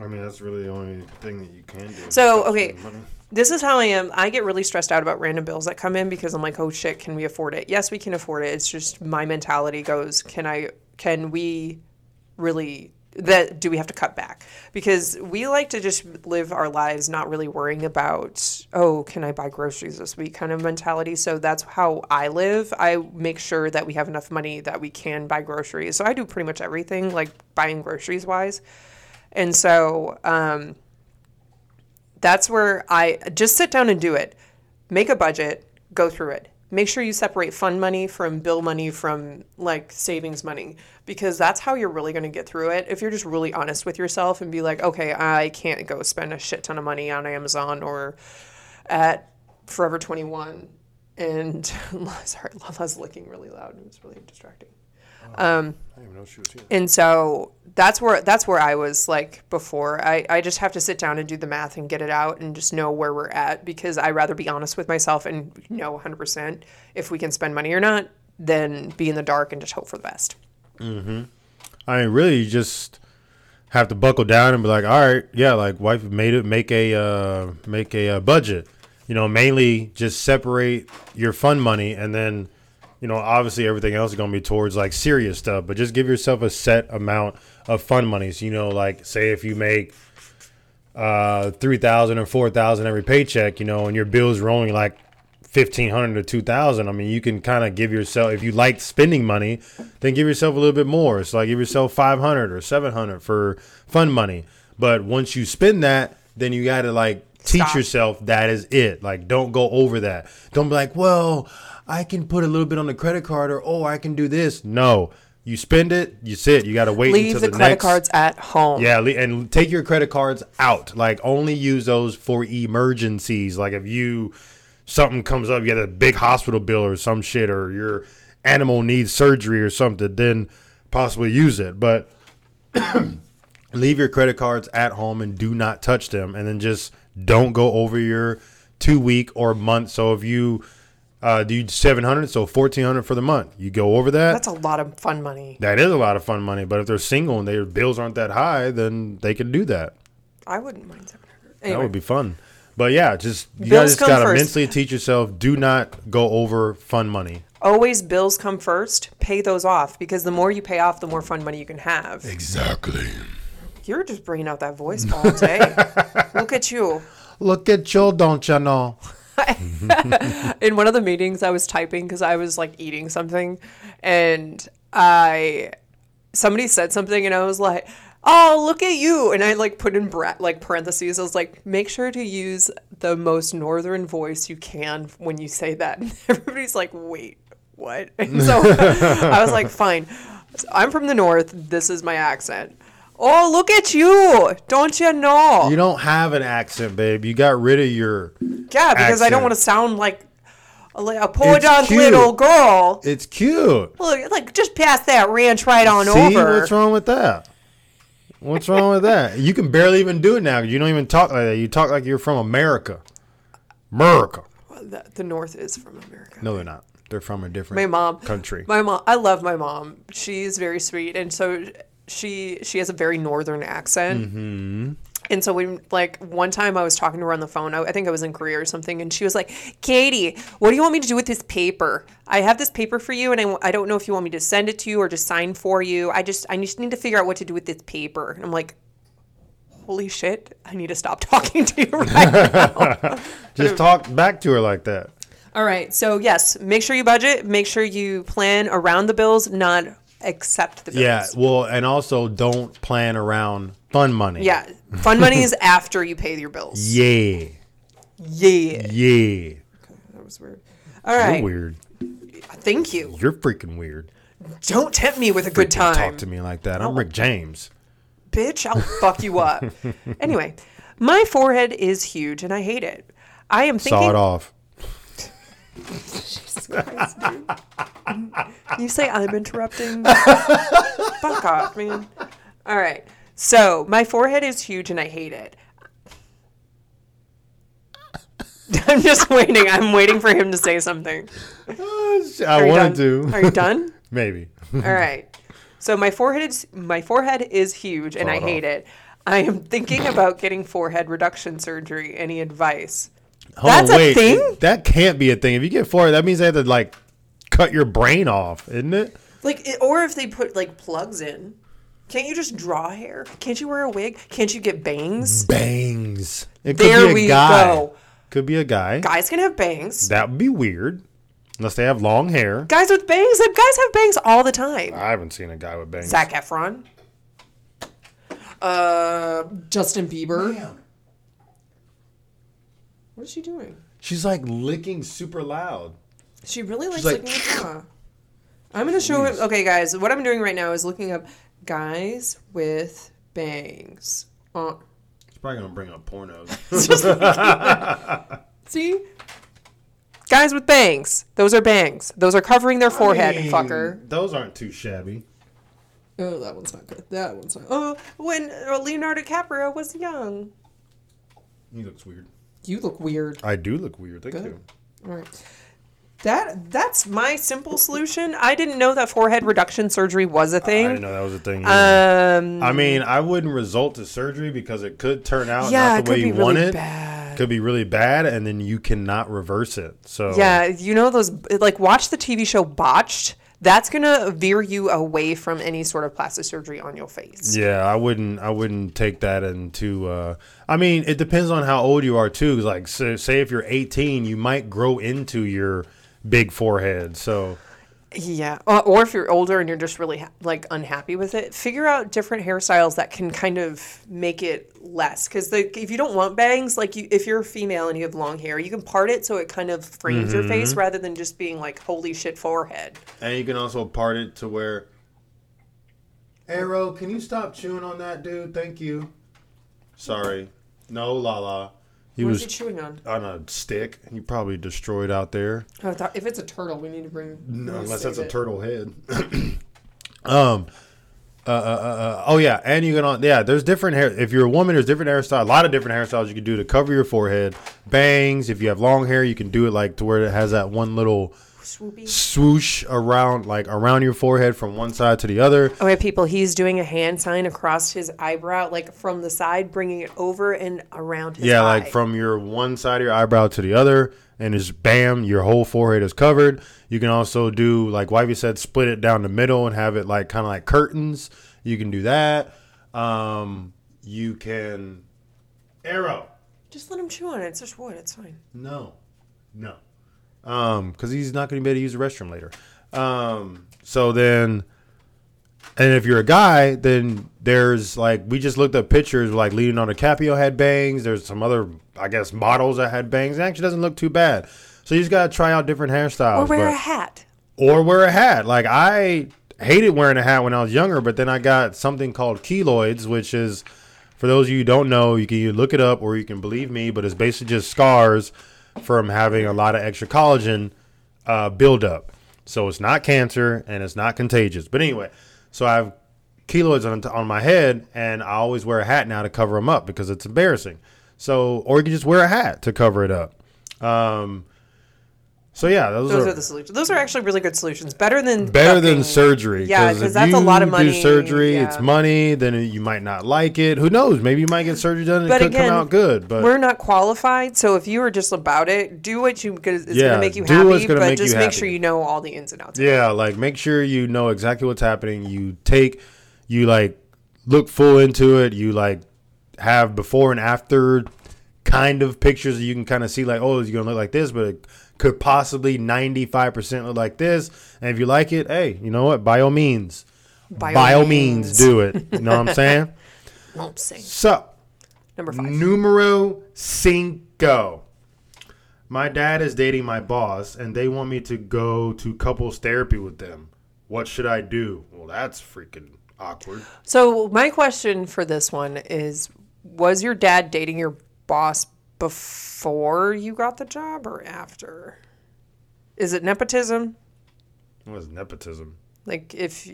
I mean, that's really the only thing that you can do. So, okay, this is how I am. I get really stressed out about random bills that come in because I'm like, oh shit, can we afford it? Yes, we can afford it. It's just my mentality goes, can I, can we really, that do we have to cut back? Because we like to just live our lives not really worrying about, oh, can I buy groceries this week kind of mentality. So that's how I live. I make sure that we have enough money that we can buy groceries. So I do pretty much everything, like buying groceries wise. And so, um, that's where I just sit down and do it. Make a budget, go through it. Make sure you separate fund money from bill money from like savings money because that's how you're really going to get through it. If you're just really honest with yourself and be like, okay, I can't go spend a shit ton of money on Amazon or at Forever 21. And [LAUGHS] sorry, Lala's looking really loud. It was really distracting. I didn't even know she was here. And so that's where that's where I was like before. I, I just have to sit down and do the math and get it out and just know where we're at because I rather be honest with myself and know 100% if we can spend money or not than be in the dark and just hope for the best. I mean, really, you just have to buckle down and be like, all right, yeah, like wife made it, make a uh, make a uh, budget. You know, mainly just separate your fun money, and then, you know, obviously everything else is gonna be towards like serious stuff. But just give yourself a set amount of fun money. So you know, like say if you make uh three thousand or four thousand every paycheck, you know, and your bills are only like fifteen hundred to two thousand. I mean, you can kind of give yourself if you like spending money, then give yourself a little bit more. So like give yourself five hundred or seven hundred for fun money. But once you spend that, then you got to like teach Stop. yourself that is it. Like don't go over that. Don't be like, well, I can put a little bit on the credit card, or oh, I can do this. No, you spend it, you sit. You got to wait Leave until the, the, credit next. cards at home. Yeah, le- and take your credit cards out. Like only use those for emergencies. Like if you something comes up, you get a big hospital bill or some shit, or your animal needs surgery or something, then possibly use it. But [CLEARS THROAT] leave your credit cards at home and do not touch them, and then just don't go over your two week or month. So if you uh, do seven hundred, so fourteen hundred for the month, you go over that. That's a lot of fun money. That is a lot of fun money, but if they're single and their bills aren't that high, then they can do that. I wouldn't mind 700. That would be fun. But yeah, just you Bills guys come gotta first. mentally teach yourself: do not go over fun money. always bills come first. Pay those off because the more you pay off, the more fun money you can have. Exactly. You're just bringing out that voice all day. [LAUGHS] Look at you. Look at you, don't you know? [LAUGHS] in one of the meetings I was typing because I was like eating something and I somebody said something and I was like, "Oh, look at you." And I like put in bra- like parentheses. I was like, "Make sure to use the most northern voice you can when you say that." And [LAUGHS] everybody's like, "Wait, what?" And [LAUGHS] so I was like, "Fine. I'm from the north. This is my accent." Oh, look at you. Don't you know? You don't have an accent, babe. You got rid of your. yeah, because I don't want to sound like a, a podunk cute. little girl. It's cute. Look, like just pass that ranch right on See over. what's wrong with that? What's wrong with that? [LAUGHS] You can barely even do it now. You don't even talk like that. You talk like you're from America. America. Well, the, the North is from America. No, they're not. They're from a different my mom country. my mom i love my mom she's very sweet and so she she has a very northern accent Mm-hmm. and so we like one time i was talking to her on the phone I, I think i was in korea or something and she was like katie what do you want me to do with this paper i have this paper for you and I, I don't know if you want me to send it to you or just sign for you i just i just need to figure out what to do with this paper and i'm like holy shit i need to stop [LAUGHS] talking to you right now [LAUGHS] Just talk back to her like that. All right. So yes, make sure you budget. Make sure you plan around the bills, not accept the bills. Yeah. Well, and also don't plan around fun money. Yeah. Fun money is after you pay your bills. Yeah. Yeah. Yeah. That was weird. All right. You're weird. Thank you. You're freaking weird. Don't tempt me with a good time. Talk to me like that. I'm Rick James. Bitch, I'll fuck you up. [LAUGHS] Anyway, my forehead is huge and I hate it. I am thinking Saw it off. Jesus Christ, dude. You say I'm interrupting? [LAUGHS] Fuck off, man. All right. So my forehead is huge and I hate it. [LAUGHS] I'm just waiting. I'm waiting for him to say something. Uh, I Are you wanted to. Are you done? [LAUGHS] Maybe. All right. So my forehead is my forehead is huge and I hate it. I am thinking about getting forehead reduction surgery. Any advice? Hold That's on, a wait. thing? That can't be a thing. If you get four, that means they have to like cut your brain off, isn't it? Like, it- or if they put like plugs in, can't you just draw hair? Can't you wear a wig? Can't you get bangs? Bangs. It could There be a we guy. go. Could be a guy. Guys can have bangs. That would be weird. Unless they have long hair. Guys with bangs, like, guys have bangs all the time. I haven't seen a guy with bangs. Zac Efron. Uh, Justin Bieber. What is she doing? She's like licking super loud. She really likes like- looking at jaw. I'm gonna show him. Okay, guys, what I'm doing right now is looking up guys with bangs. Uh, She's probably gonna bring up pornos. [LAUGHS] [LAUGHS] see, guys with bangs. Those are bangs. Those are covering their forehead, I mean, fucker. Those aren't too shabby. Oh, that one's not good. That one's not. Oh, when Leonardo DiCaprio was young. He looks weird. You look weird. I do look weird. Thank Good. you. All right. That that's my simple solution. I didn't know that forehead reduction surgery was a thing. I didn't know that was a thing. either. Um, I mean, I wouldn't result to surgery because it could turn out yeah, not the way could be you want it. bad. Could be really bad, and then you cannot reverse it. So Yeah, you know those like watch the TV show Botched. That's gonna veer you away from any sort of plastic surgery on your face. Yeah, I wouldn't. I wouldn't take that into. Uh, I mean, it depends on how old you are too. Like, say, say if you're 18, you might grow into your big forehead. So Yeah, or, or if you're older and you're just really ha- like unhappy with it, figure out different hairstyles that can kind of make it less. Because if you don't want bangs, like you, if you're a female and you have long hair, you can part it so it kind of frames your Mm-hmm. face rather than just being like holy shit forehead. and you can also part it to where. Arrow, can you stop chewing on that, dude? Thank you. Sorry, no, Lala. He What was he chewing on? on a stick. He probably destroyed out there. Oh, I thought- if it's a turtle, we need to bring. No, unless that's a turtle head. [COUGHS] um. Uh, uh, uh, uh, oh yeah, and you can on yeah. There's different hair. If you're a woman, there's different hairstyles. A lot of different hairstyles you can do to cover your forehead. Bangs. If you have long hair, you can do it like to where it has that one little Swoopy. swoosh around, like around your forehead from one side to the other. Okay, people, he's doing a hand sign across his eyebrow, like from the side, bringing it over and around his Yeah, eye. like from your one side of your eyebrow to the other, and it's bam, your whole forehead is covered. You can also do like Wifey said, split it down the middle and have it like kind of like curtains. You can do that. Um, you can arrow. Just let him chew on it. It's just wood. It's fine. No, no, um, because he's not going to be able to use the restroom later. Um, so then, and if you're a guy, then there's like we just looked up pictures like Leonardo DiCaprio had bangs. There's some other, I guess, models that had bangs. It actually doesn't look too bad. So you just gotta try out different hairstyles, Or wear but- a hat. or wear a hat. Like I hated wearing a hat when I was younger, but then I got something called keloids, which is for those of you who don't know, you can either look it up or you can believe me, but it's basically just scars from having a lot of extra collagen uh, buildup. So it's not cancer and it's not contagious. But anyway, so I've keloids on on my head, and I always wear a hat now to cover them up because it's embarrassing. So, or you can just wear a hat to cover it up. Um, so yeah, those, Those are, are the solutions. Those are actually really good solutions. Better than better than surgery. Yeah, because that's a lot of money. Do surgery, yeah. it's money. Then you might not like it. Who knows? Maybe you might get surgery done and But it could again, come out good. But We're not qualified, so if you are just about it, do what you because it's Yeah, gonna make you do happy. but make just make happy. sure you know all the ins and outs. Yeah, like make sure you know exactly what's happening. You take, you like look full into it. You like have before and after kind of pictures that you can kind of see, like, oh, it's gonna look like this, but it could possibly ninety five percent look like this. And if you like it, hey, you know what? By all means, By, by, all means, do it. You know what I'm saying? [LAUGHS] Won't sing. So Number five. Numero cinco. My dad is dating my boss, and they want me to go to couples therapy with them. What should I do? Well, that's freaking awkward. So my question for this one is: Was your dad dating your boss before you got the job or after? Is it nepotism? What is nepotism? Like if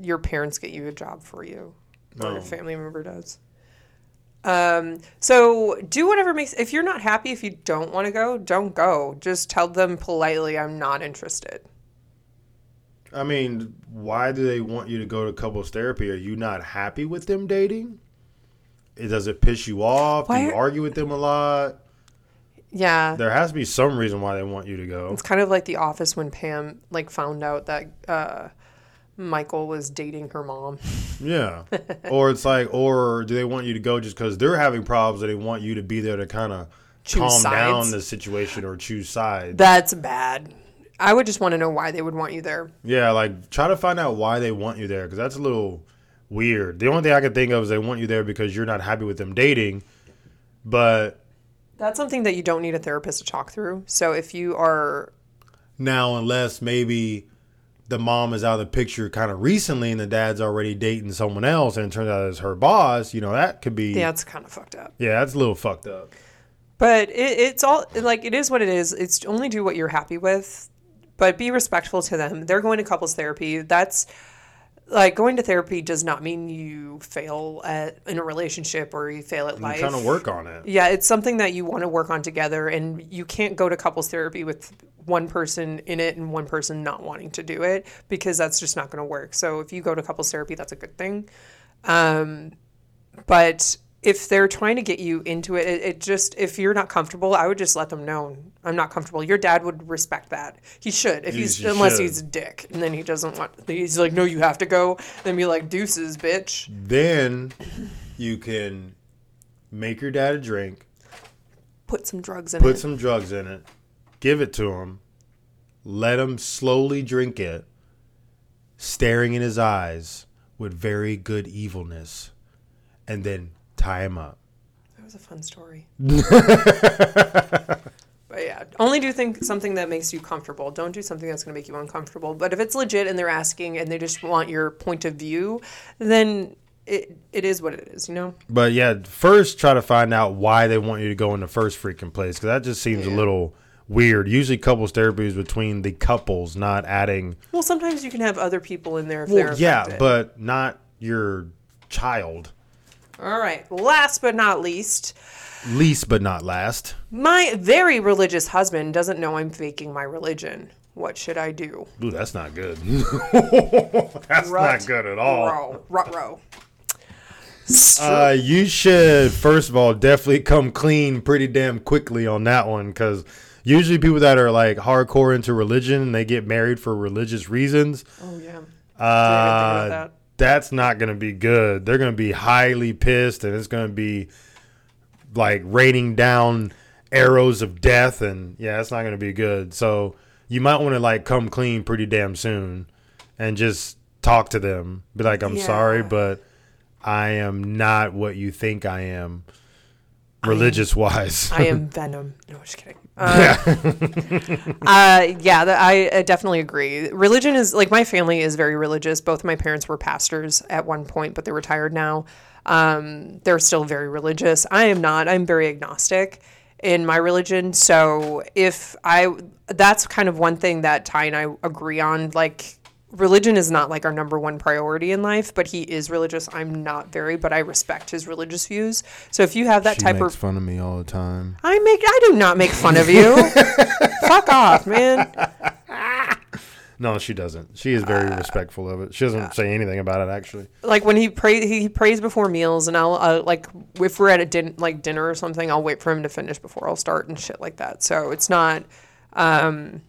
your parents get you a job for you, or No. a family member does. Um, so do whatever makes. If you're not happy, if you don't want to go, don't go. Just tell them politely, "I'm not interested." I mean, why do they want you to go to couples therapy? Are you not happy with them dating? It, does it piss you off? Why Do you are- argue with them a lot? Yeah, There has to be some reason why they want you to go. it's kind of like The Office when Pam like found out that uh, Michael was dating her mom. [LAUGHS] Yeah. or it's like, or do they want you to go just because they're having problems and they want you to be there to kind of calm sides. down the situation or choose sides? That's bad. I would just want to know why they would want you there. yeah, like try to find out why they want you there because that's a little weird. The only thing I can think of is they want you there because you're not happy with them dating, but That's something that you don't need a therapist to talk through. So if you are now unless maybe the mom is out of the picture kind of recently and the dad's already dating someone else and it turns out it's her boss, you know, that could be yeah, it's kind of fucked up. yeah, that's a little fucked up. But it, it's all like it is what it is. It's only do what you're happy with, but be respectful to them. They're going to couples therapy. That's like going to therapy does not mean you fail at in a relationship or you fail at life. You're trying to work on it. Yeah, it's something that you want to work on together, and you can't go to couples therapy with one person in it and one person not wanting to do it because that's just not going to work. So if you go to couples therapy, that's a good thing. Um, but if they're trying to get you into it, it, it just if you're not comfortable, I would just let them know I'm not comfortable. Your dad would respect that. He should if He's- he's he unless should. he's a dick, and then he doesn't want. He's like, no, you have to go. Then be like, deuces, bitch. Then you can make your dad a drink, Put some drugs in it. put it. some drugs in it, give it to him, let him slowly drink it, staring in his eyes with very good evilness, and then tie him up. That was a fun story. [LAUGHS] but yeah, only do think something that makes you comfortable. Don't do something that's going to make you uncomfortable. But if it's legit and they're asking and they just want your point of view, then it, it is what it is, you know? But yeah, first try to find out why they want you to go in the first freaking place because that just seems a little weird. Usually, couples therapy is between the couples, not adding. Well, sometimes you can have other people in there if Well, they're yeah, but not your child. All right. Last but not least, Least but not last. my very religious husband doesn't know I'm faking my religion. What should I do? Ooh, that's not good. [LAUGHS] that's Rut not good at all. Row. Rut row. Uh, you should first of all definitely come clean pretty damn quickly on that one because usually people that are like hardcore into religion and they get married for religious reasons. Oh, yeah. Uh, that. That's not going to be good. They're going to be highly pissed, and it's going to be like raining down arrows of death, and yeah, it's not going to be good. So you might want to like come clean pretty damn soon, and just talk to them. Be like, I'm sorry, but I am not what you think I am, religious wise. I am [LAUGHS] Venom. No, just kidding. Uh, uh, yeah, [LAUGHS] I definitely agree. Religion is like my family is very religious. Both my parents were pastors at one point, but they're retired now. Um, they're still very religious. I am not. I'm very agnostic in my religion. So if I, that's kind of one thing that Ty and I agree on. Like religion is not like our number one priority in life, but he is religious. I'm not very, but I respect his religious views. So if you have that She type makes of fun of me all the time. I make I do not make fun of you. [LAUGHS] Fuck off, man. [LAUGHS] No, she doesn't. She is very respectful of it. She doesn't say anything about it actually. Like when he pray he prays before meals and I'll uh, like if we're at a din- like dinner or something, I'll wait for him to finish before I'll start and shit like that. So it's not um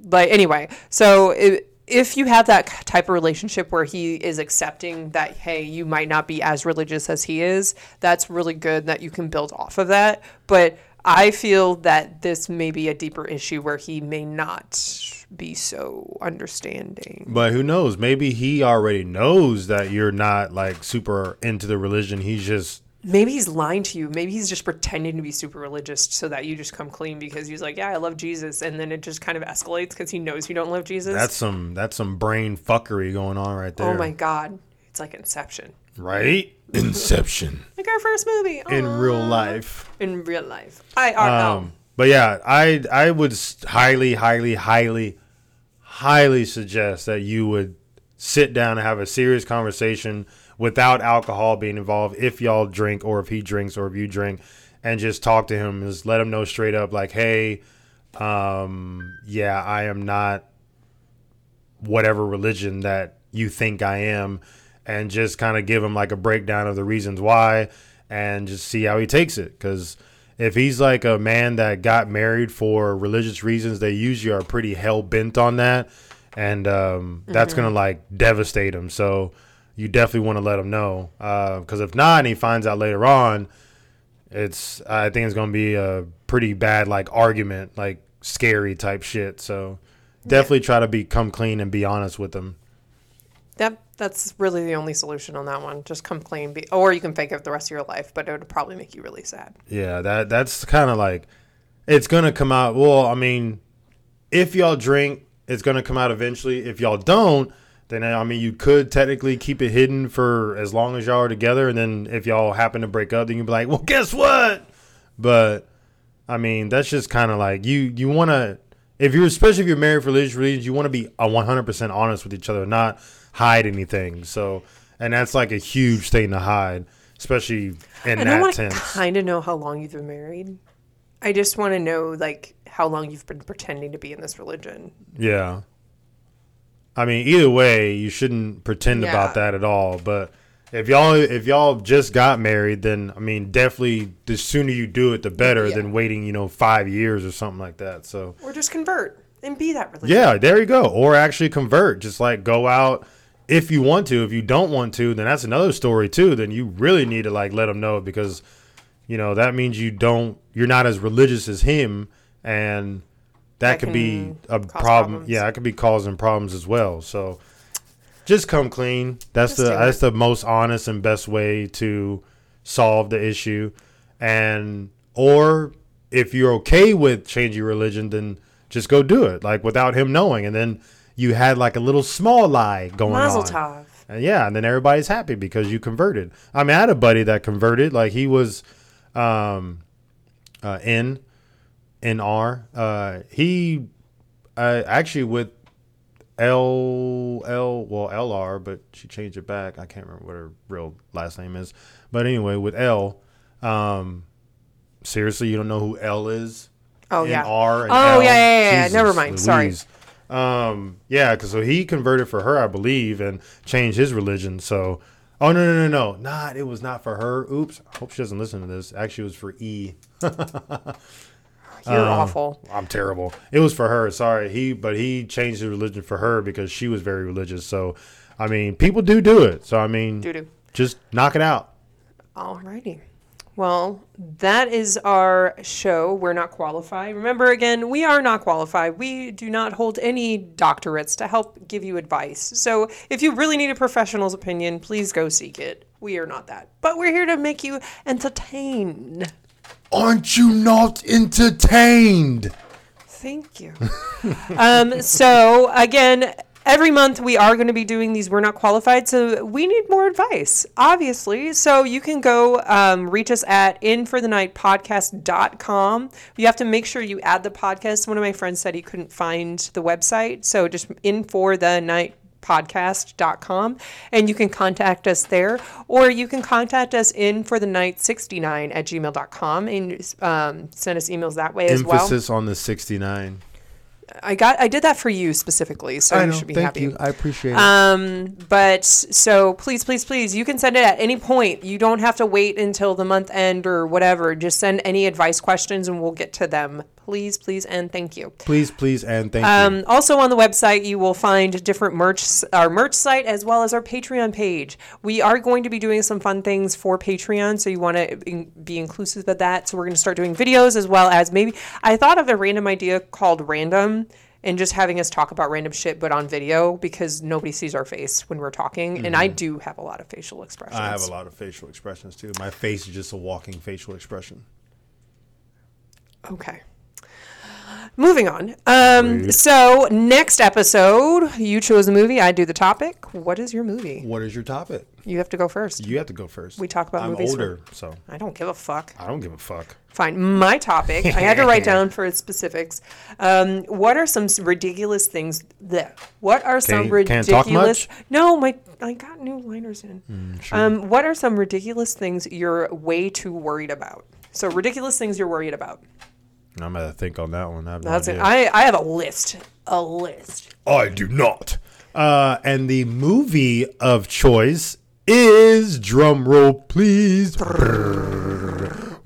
but anyway, so if, if you have that type of relationship where he is accepting that hey, you might not be as religious as he is, that's really good that you can build off of that. But I feel that this may be a deeper issue where he may not be so understanding. But who knows? Maybe he already knows that you're not like super into the religion. He's just Maybe he's lying to you. Maybe he's just pretending to be super religious so that you just come clean because he's like, yeah, I love Jesus, and then it just kind of escalates because he knows you don't love Jesus. that's some that's some brain fuckery going on right there. oh my god, it's like Inception, Right? Inception [LAUGHS] like our first movie in real life. In real life, I are Um, but yeah, I I would highly, highly, highly, highly suggest that you would sit down and have a serious conversation without alcohol being involved. If y'all drink, or if he drinks, or if you drink, and just talk to him. Just let him know straight up, like, hey, um, yeah, I am not whatever religion that you think I am, and just kind of give him like a breakdown of the reasons why, and just see how he takes it. Because if he's like a man that got married for religious reasons, they usually are pretty hell bent on that, and um, that's gonna like devastate him. So you definitely want to let him know, uh, because if not, and he finds out later on, it's I think it's gonna be a pretty bad like argument, like scary type shit. So definitely try to be come clean and be honest with them. Yep, that's really the only solution on that one. Just come clean, be, or you can fake it the rest of your life, but it would probably make you really sad. Yeah, that that's kind of like it's gonna come out. Well, I mean, if y'all drink, it's gonna come out eventually. If y'all don't, then I mean, you could technically keep it hidden for as long as y'all are together, and then if y'all happen to break up, then you'd be like, well, guess what? But I mean, that's just kind of like you you want to if you're especially if you're married for religious reasons, you want to be a 100% honest with each other, not hide anything. So, and that's like a huge thing to hide, especially in And I that want to tense. kind of know how long you've been married. I just want to know like how long you've been pretending to be in this religion. Yeah. I mean, either way, you shouldn't pretend Yeah. about that at all. But if y'all if y'all just got married, then I mean, definitely the sooner you do it, the better Yeah. than waiting, you know, five years or something like that. So Or just convert and be that religion. yeah, there you go. Or actually convert. Just like go out if you want to. If you don't want to, then that's another story too. Then you really need to like let them know because you know that means you don't you're not as religious as him and that, That could be a problem. problems. Yeah, it could be causing problems as well. So just come clean. That's Just the that's the most honest and best way to solve the issue. And or if you're okay with changing religion, then just go do it, like without him knowing. And then you had like a little small lie going Mazel on. tov. And yeah, and then everybody's happy because you converted. I mean, I had a buddy that converted. Like he was um, uh, in in R. Uh, he uh, actually with L L well LR, but she changed it back. I can't remember what her real last name is. But anyway, with L, um, seriously, you don't know who L is? Oh in yeah. R and Oh L? yeah, yeah, yeah. Jesus Never mind. Sorry. Um, yeah, because so he converted for her, I believe, and changed his religion. So, oh no, no, no, no, not it was not for her. Oops. I hope she doesn't listen to this. Actually, it was for E. [LAUGHS] You're Um, awful. I'm terrible. It was for her. Sorry, he, but he changed his religion for her because she was very religious. So, I mean, people do do it. So, I mean, Doo doo. just knock it out. Alrighty. Well, that is our show. We're not qualified. Remember, again, we are not qualified. We do not hold any doctorates to help give you advice. So if you really need a professional's opinion, please go seek it. We are not that. But we're here to make you entertained. Aren't you not entertained? Thank you. [LAUGHS] um, so again, every month we are going to be doing these we're not qualified so we need more advice obviously so you can go um, reach us at inforthenightpodcast.com you have to make sure you add the podcast one of my friends said he couldn't find the website so just in for the night podcast.com and you can contact us there or you can contact us in for the night 69 at gmail.com and um, send us emails that way as well Emphasis on the 69. i got i did that for you specifically so you should be Thank happy you. I appreciate it. um, but so please, please, please, you can send it at any point. You don't have to wait until the month end or whatever. Just send any advice questions and we'll get to them. Please, please, and thank you. please, please, and thank you. Um, also on the website, you will find different merch, our merch site, as well as our Patreon page. We are going to be doing some fun things for Patreon, so you want to be inclusive of that. So we're going to start doing videos as well as maybe I thought of a random idea called random. And just having us talk about random shit, but on video because nobody sees our face when we're talking. And I do have a lot of facial expressions. I have a lot of facial expressions too. My face is just a walking facial expression. Okay. Moving on. Um, so next episode, you chose a movie. I do the topic. What is your movie? What is your topic? You have to go first. You have to go first. We talk about I'm movies older, so I don't give a fuck. I don't give a fuck. Fine. My topic. I had to write [LAUGHS] down for specifics. Um, what are some ridiculous things that? What are some you- can't talk ridiculous? much? No, my I got new liners in. Um, what are some ridiculous things you're way too worried about? So ridiculous things you're worried about. I'm gonna think on that one. I have no That's it. idea. I I have a list. A list. I do not. Uh, and the movie of choice is drum roll, please.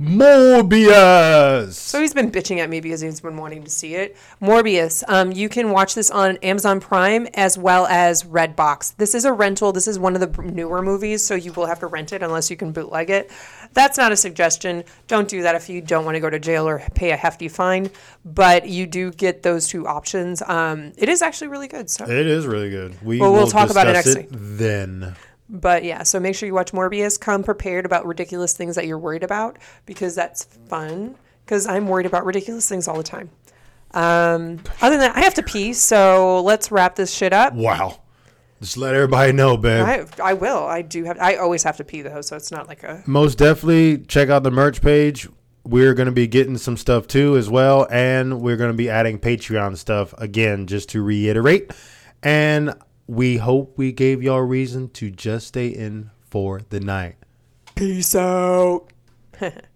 Morbius. So he's been bitching at me because he's been wanting to see it. Morbius. Um, you can watch this on Amazon Prime as well as Redbox. This is a rental. This is one of the newer movies, so you will have to rent it unless you can bootleg it. That's not a suggestion. Don't do that if you don't want to go to jail or pay a hefty fine. But you do get those two options. Um, it is actually really good. So. It is really good. We Well, we'll will talk about it next week. Then But yeah, so make sure you watch Morbius. Come prepared about ridiculous things that you're worried about because that's fun. Because I'm worried about ridiculous things all the time. Um, other than that, I have to pee, so let's wrap this shit up. wow. Just let everybody know, babe. I, I will. I do have. I always have to pee though, so it's not like a. Most definitely check out the merch page. We're going to be getting some stuff too as well and we're going to be adding Patreon stuff again just to reiterate. And we hope we gave y'all reason to just stay in for the night. Peace out. Yay. [LAUGHS]